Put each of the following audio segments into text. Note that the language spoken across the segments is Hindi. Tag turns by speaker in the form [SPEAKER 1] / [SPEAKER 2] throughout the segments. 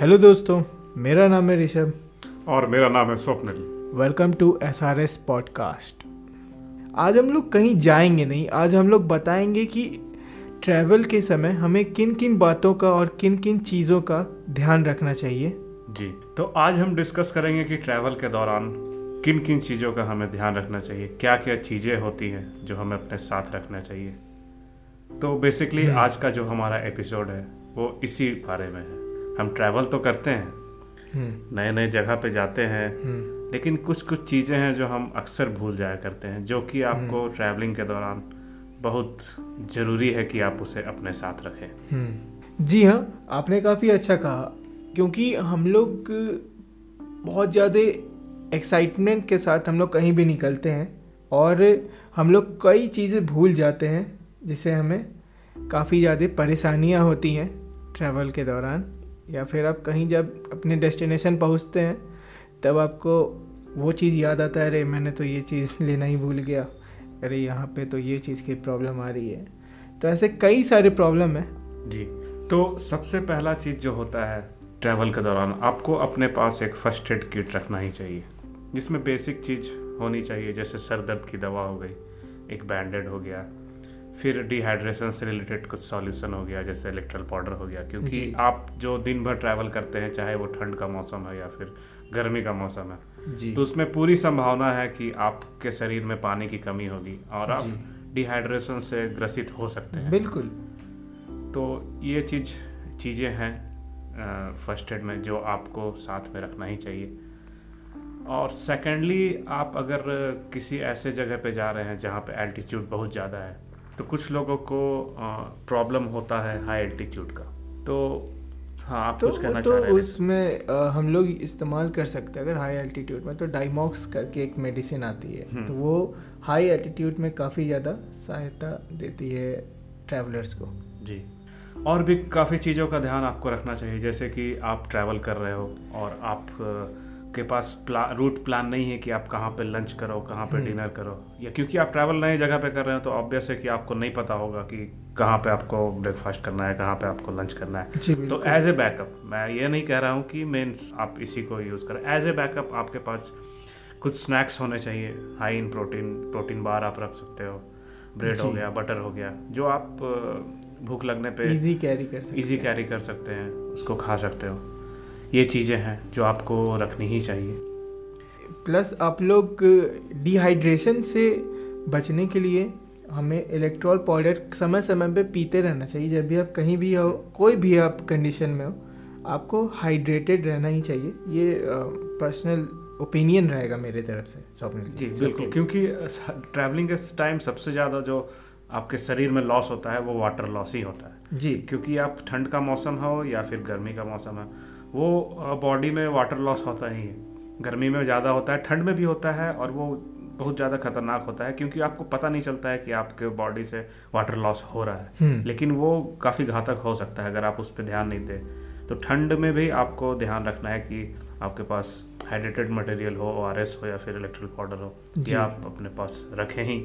[SPEAKER 1] हेलो दोस्तों मेरा नाम है ऋषभ।
[SPEAKER 2] और मेरा नाम है Swapnil.
[SPEAKER 1] Welcome to S R S podcast आज हम लोग कहीं जाएँगे नहीं आज हम लोग बताएँगे कि ट्रैवल के समय हमें किन किन बातों का और किन किन चीज़ों का ध्यान रखना चाहिए।
[SPEAKER 2] जी तो आज हम डिस्कस करेंगे कि ट्रैवल के दौरान किन किन चीज़ों का हमें ध्यान रखना चाहिए क्या क्या चीज़ें होती हैं जो हमें अपने साथ रखना चाहिए। तो बेसिकली
[SPEAKER 1] हम्म।
[SPEAKER 2] आज का जो हमारा एपिसोड है वो इसी बारे में है। हम ट्रैवल तो करते हैं।
[SPEAKER 1] हम्म,
[SPEAKER 2] नए नए जगह पे जाते हैं।
[SPEAKER 1] हम्म,
[SPEAKER 2] लेकिन कुछ कुछ चीज़ें हैं जो हम अक्सर भूल जाया करते हैं जो कि आपको
[SPEAKER 1] हम्म।
[SPEAKER 2] ट्रैवलिंग के दौरान बहुत ज़रूरी है कि आप उसे अपने साथ रखें।
[SPEAKER 1] हम्म। जी हाँ आपने काफ़ी अच्छा कहा क्योंकि हम लोग बहुत ज़्यादा एक्साइटमेंट के साथ हम लोग कहीं भी निकलते हैं और हम लोग कई चीज़ें भूल जाते हैं जिससे हमें काफ़ी ज़्यादा परेशानियाँ होती हैं ट्रैवल के दौरान। या फिर आप कहीं जब अपने डेस्टिनेशन पहुँचते हैं, तब आपको वो चीज़ याद आता है, अरे, मैंने तो ये चीज़ लेना ही भूल गया। अरे, यहाँ पे तो ये चीज़ की प्रॉब्लम आ रही है। तो ऐसे कई सारे प्रॉब्लम है।
[SPEAKER 2] जी। तो सबसे पहला चीज़ जो होता है ट्रैवल के दौरान आपको अपने पास एक फ़र्स्ट एड किट रखना ही चाहिए, जिसमें बेसिक चीज़ होनी चाहिए, जैसे सर दर्द की दवा हो गई, एक बैंडेड हो गया फिर डिहाइड्रेशन से रिलेटेड कुछ सॉल्यूशन हो गया जैसे इलेक्ट्रल पाउडर हो गया क्योंकि आप जो दिन भर ट्रैवल करते हैं चाहे वो ठंड का मौसम है या फिर गर्मी का मौसम है तो उसमें पूरी संभावना है कि आपके शरीर में पानी की कमी होगी और आप डिहाइड्रेशन से ग्रसित हो सकते हैं।
[SPEAKER 1] बिल्कुल।
[SPEAKER 2] तो ये चीज़ चीज़ें हैं फ़र्स्ट एड में जो आपको साथ में रखना ही चाहिए। और सेकेंडली आप अगर किसी ऐसे जगह पे जा रहे हैं जहाँ पे एल्टीट्यूड बहुत ज़्यादा है तो कुछ लोगों को प्रॉब्लम होता है हाई एल्टीट्यूड का। तो हाँ आप
[SPEAKER 1] तो
[SPEAKER 2] कुछ कहना
[SPEAKER 1] तो
[SPEAKER 2] चाह रहे हैं?
[SPEAKER 1] उसमें अ, हम लोग इस्तेमाल कर सकते हैं अगर हाई एल्टीट्यूड में तो डाइमॉक्स करके एक मेडिसिन आती है।
[SPEAKER 2] हम्म।
[SPEAKER 1] तो वो हाई एल्टीट्यूड में काफ़ी ज़्यादा सहायता देती है ट्रैवलर्स को।
[SPEAKER 2] जी। और भी काफ़ी चीज़ों का ध्यान आपको रखना चाहिए जैसे कि आप ट्रैवल कर रहे हो और आप अ, के पास प्ला, रूट प्लान नहीं है कि आप कहाँ पे लंच करो कहाँ पे
[SPEAKER 1] हम्म।
[SPEAKER 2] डिनर करो। या क्योंकि आप ट्रैवल नए जगह पे कर रहे हो तो ऑब्वियस है कि आपको नहीं पता होगा कि कहाँ पे आपको ब्रेकफास्ट करना है कहाँ पे आपको लंच करना है। तो एज ए बैकअप मैं ये नहीं कह रहा हूँ कि मेन आप इसी को यूज़ करें। एज ए बैकअप आपके पास कुछ स्नैक्स होने चाहिए। High in protein protein bar आप रख सकते हो। ब्रेड हो गया बटर हो गया जो आप भूख लगने पे
[SPEAKER 1] इजी कैरी कर सकते
[SPEAKER 2] इजी कैरी कर सकते हैं उसको खा सकते हो। ये चीज़ें हैं जो आपको रखनी ही चाहिए।
[SPEAKER 1] प्लस आप लोग डिहाइड्रेशन से बचने के लिए हमें इलेक्ट्रॉल पाउडर समय समय पे पीते रहना चाहिए। जब भी आप कहीं भी हो कोई भी आप कंडीशन में हो आपको हाइड्रेटेड रहना ही चाहिए। ये पर्सनल ओपिनियन रहेगा मेरे तरफ़ से स्वप्निल
[SPEAKER 2] जी। बिल्कुल। क्योंकि ट्रैवलिंग के टाइम सबसे ज़्यादा जो आपके शरीर में लॉस होता है वो वाटर लॉस ही होता है।
[SPEAKER 1] जी।
[SPEAKER 2] क्योंकि आप ठंड का मौसम हो या फिर गर्मी का मौसम है वो बॉडी में वाटर लॉस होता ही है। गर्मी में ज़्यादा होता है ठंड में भी होता है और वो बहुत ज़्यादा खतरनाक होता है क्योंकि आपको पता नहीं चलता है कि आपके बॉडी से वाटर लॉस हो रहा है।
[SPEAKER 1] हम्म,
[SPEAKER 2] लेकिन वो काफ़ी घातक हो सकता है अगर आप उस पर ध्यान नहीं दें। तो ठंड में भी आपको ध्यान रखना है कि आपके पास हाइड्रेटेड मटेरियल हो ओआरएस हो या फिर इलेक्ट्रिक पाउडर हो। ये आप अपने पास रखें ही।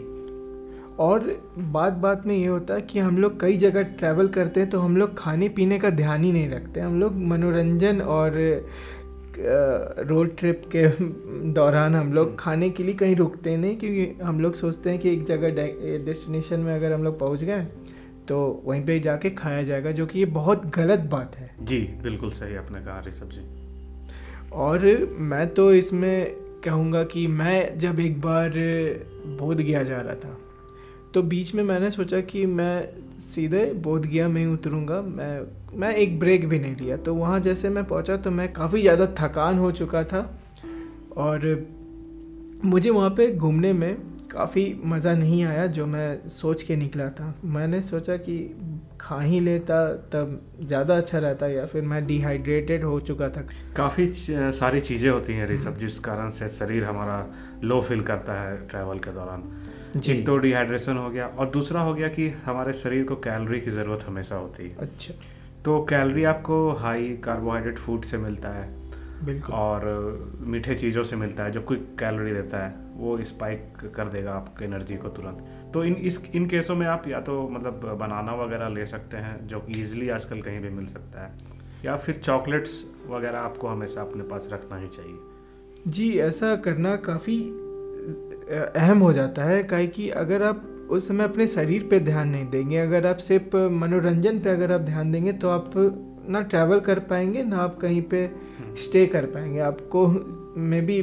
[SPEAKER 1] और बात बात में ये होता है कि हम लोग कई जगह ट्रैवल करते हैं तो हम लोग खाने पीने का ध्यान ही नहीं रखते। हम लोग मनोरंजन और रोड ट्रिप के दौरान हम लोग खाने के लिए कहीं रुकते नहीं क्योंकि हम लोग सोचते हैं कि एक जगह डेस्टिनेशन में अगर हम लोग पहुँच गए तो वहीं पे जाके खाया जाएगा जो कि ये बहुत गलत बात है।
[SPEAKER 2] जी बिल्कुल सही आपने कहा ऋषभ जी।
[SPEAKER 1] और मैं तो इसमें कहूँगा कि मैं जब एक बार बोध गया जा रहा था तो बीच में मैंने सोचा कि मैं सीधे बोध गया में ही उतरूँगा। मैं मैं एक ब्रेक भी नहीं लिया। तो वहाँ जैसे मैं पहुँचा तो मैं काफ़ी ज़्यादा थकान हो चुका था और मुझे वहाँ पे घूमने में काफ़ी मज़ा नहीं आया जो मैं सोच के निकला था। मैंने सोचा कि खा ही लेता तब ज़्यादा अच्छा रहता या फिर मैं डिहाइड्रेटेड हो चुका था।
[SPEAKER 2] काफ़ी सारी चीज़ें होती हैं ऋषभ जिस कारण से शरीर हमारा लो फील करता है ट्रैवल के दौरान। एक तो डिहाइड्रेशन हो गया और दूसरा हो गया कि हमारे शरीर को कैलोरी की ज़रूरत हमेशा होती है।
[SPEAKER 1] अच्छा।
[SPEAKER 2] तो कैलोरी आपको हाई कार्बोहाइड्रेट फ़ूड से मिलता है
[SPEAKER 1] बिल्कुल।
[SPEAKER 2] और मीठे चीज़ों से मिलता है जो क्विक कैलोरी देता है वो स्पाइक कर देगा आपकी एनर्जी को तुरंत। तो इन इस इन केसों में आप या तो मतलब बनाना वगैरह ले सकते हैं जो कि ईजिली आजकल कहीं भी मिल सकता है या फिर चॉकलेट्स वगैरह आपको हमेशा अपने पास रखना ही चाहिए।
[SPEAKER 1] जी ऐसा करना काफ़ी अहम हो जाता है काहे कि अगर आप उस समय अपने शरीर पे ध्यान नहीं देंगे अगर आप सिर्फ़ मनोरंजन पे अगर आप ध्यान देंगे तो आप ना ट्रैवल कर पाएँगे ना आप कहीं पे स्टे कर पाएँगे। आपको मे बी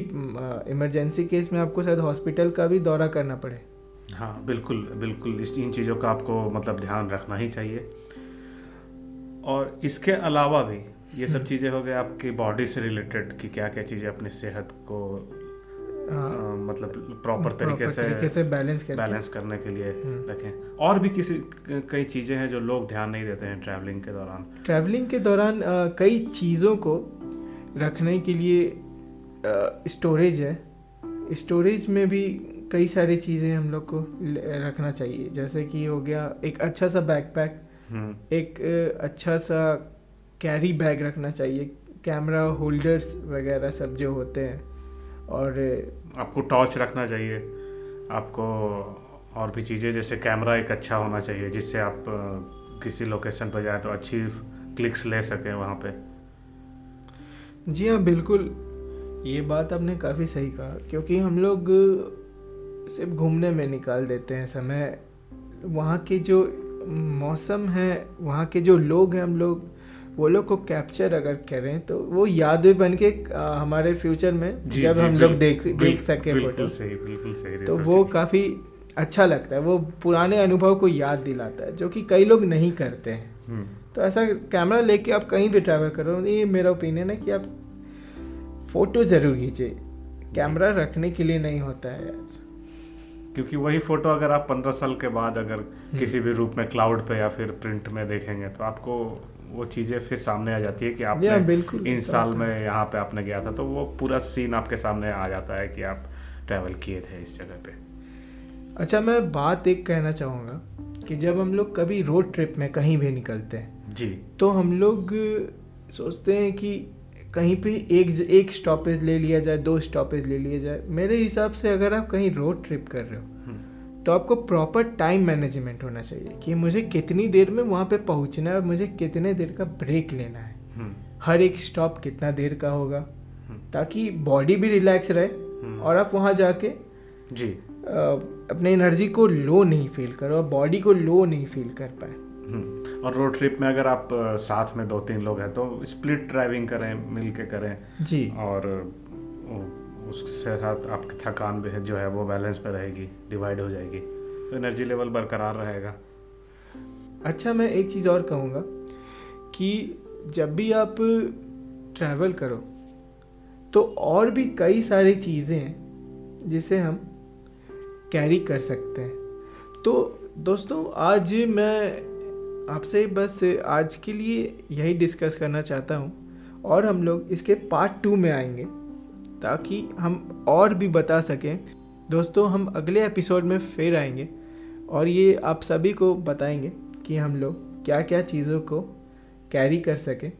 [SPEAKER 1] इमरजेंसी केस में आपको शायद हॉस्पिटल का भी दौरा करना पड़े।
[SPEAKER 2] हाँ बिल्कुल बिल्कुल। इस इन चीज़ों का आपको मतलब ध्यान रखना ही चाहिए। और इसके अलावा भी ये सब चीज़ें हो गए आपकी बॉडी से रिलेटेड कि क्या क्या चीज़ें अपनी सेहत को मतलब प्रॉपर तरीके से
[SPEAKER 1] तरीके से बैलेंस करके।
[SPEAKER 2] बैलेंस करने के लिए
[SPEAKER 1] हम्म।
[SPEAKER 2] रखें। और भी किसी कई चीज़ें हैं जो लोग ध्यान नहीं देते हैं ट्रैवलिंग के दौरान।
[SPEAKER 1] ट्रैवलिंग के दौरान कई चीज़ों को रखने के लिए स्टोरेज है। स्टोरेज में भी कई सारी चीज़ें हम लोग को रखना चाहिए। जैसे कि हो गया एक अच्छा सा बैकपैक
[SPEAKER 2] हम्म,
[SPEAKER 1] एक अच्छा सा कैरी बैग रखना चाहिए। कैमरा होल्डर्स वगैरह सब जो होते हैं। और
[SPEAKER 2] आपको टॉर्च रखना चाहिए। आपको और भी चीज़ें जैसे कैमरा एक अच्छा होना चाहिए जिससे आप किसी लोकेशन पर जाए तो अच्छी क्लिक्स ले सकें वहाँ पे।
[SPEAKER 1] जी हाँ बिल्कुल। ये बात आपने काफ़ी सही कहा क्योंकि हम लोग सिर्फ़ घूमने में निकाल देते हैं समय। वहाँ के जो मौसम है वहाँ के जो लोग हैं हम लोग वो लोग को कैप्चर अगर करें तो वो यादें बन के हमारे फ्यूचर में
[SPEAKER 2] जी,
[SPEAKER 1] जब
[SPEAKER 2] जी,
[SPEAKER 1] हम लोग देख
[SPEAKER 2] बिल-
[SPEAKER 1] देख सके
[SPEAKER 2] बिल्कुल
[SPEAKER 1] फ़ोटो
[SPEAKER 2] सही बिल्कुल सही
[SPEAKER 1] तो वो। काफ़ी अच्छा लगता है वो पुराने अनुभव को याद दिलाता है जो कि कई लोग नहीं करते हैं।
[SPEAKER 2] हम्म,
[SPEAKER 1] तो ऐसा कैमरा लेके आप कहीं भी ट्रैवल करो ये मेरा ओपिनियन है कि आप फ़ोटो ज़रूर खींचे। कैमरा रखने के लिए नहीं होता है। यार
[SPEAKER 2] क्योंकि वही फ़ोटो अगर आप पंद्रह साल के बाद अगर
[SPEAKER 1] हम्म।
[SPEAKER 2] किसी भी रूप में क्लाउड पे या फिर प्रिंट में देखेंगे तो आपको वो चीज़ें फिर सामने आ जाती है कि आपने
[SPEAKER 1] बिल्कुल
[SPEAKER 2] इन साल में यहाँ पे आपने गया था तो वो पूरा सीन आपके सामने आ जाता है कि आप ट्रैवल किए थे इस जगह पे।
[SPEAKER 1] अच्छा मैं बात एक कहना चाहूँगा कि जब हम लोग कभी रोड ट्रिप में कहीं भी निकलते हैं
[SPEAKER 2] जी।
[SPEAKER 1] तो हम लोग सोचते हैं कि कहीं पे एक एक स्टॉपेज ले लिया जाए दो स्टॉपेज ले लिया जाए मेरे हिसाब से अगर आप कहीं रोड ट्रिप कर रहे हो
[SPEAKER 2] हम्म,
[SPEAKER 1] तो आपको प्रॉपर टाइम मैनेजमेंट होना चाहिए कि मुझे कितनी देर में वहाँ पे पहुँचना है और मुझे कितने देर का ब्रेक लेना है।
[SPEAKER 2] हम्म,
[SPEAKER 1] हर एक स्टॉप कितना देर का होगा
[SPEAKER 2] हम्म,
[SPEAKER 1] ताकि बॉडी भी रिलैक्स रहे और आप वहाँ जाके
[SPEAKER 2] जी।
[SPEAKER 1] अपने एनर्जी को लो नहीं फील करो और बॉडी को लो नहीं फील कर पाए।
[SPEAKER 2] और रोड ट्रिप में अगर आप साथ में दो तीन लोग हैं तो स्प्लिट ड्राइविंग करें मिल के करें।
[SPEAKER 1] जी।
[SPEAKER 2] और उसके साथ आपकी थकान भी है जो है वो बैलेंस पे रहेगी डिवाइड हो जाएगी। तो एनर्जी लेवल बरकरार रहेगा।
[SPEAKER 1] अच्छा मैं एक चीज़ और कहूँगा कि जब भी आप ट्रैवल करो तो और भी कई सारी चीज़ें हैं जिसे हम कैरी कर सकते हैं। तो दोस्तों आज मैं आपसे बस आज के लिए यही डिस्कस करना चाहता हूँ और हम लोग इसके पार्ट टू में आएँगे ताकि हम और भी बता सकें। दोस्तों हम अगले एपिसोड में फिर आएँगे और ये आप सभी को बताएँगे कि हम लोग क्या क्या चीज़ों को कैरी कर सकें।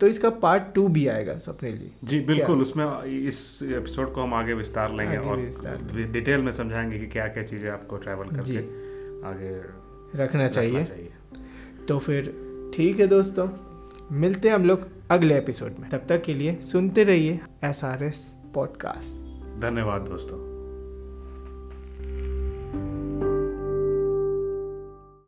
[SPEAKER 1] तो इसका पार्ट टू भी आएगा स्वप्निल जी।
[SPEAKER 2] जी बिल्कुल उसमें इस एपिसोड को हम आगे विस्तार लेंगे
[SPEAKER 1] आगे
[SPEAKER 2] और
[SPEAKER 1] विस्तार
[SPEAKER 2] डिटेल में समझाएँगे कि क्या क्या चीज़ें आपको ट्रैवल। करके आगे
[SPEAKER 1] रखना चाहिए।
[SPEAKER 2] रखना चाहिए।
[SPEAKER 1] तो फिर ठीक है दोस्तों, मिलते हैं हम लोग अगले एपिसोड में। तब तक के लिए सुनते रहिए एस आर एस पॉडकास्ट
[SPEAKER 2] धन्यवाद दोस्तों।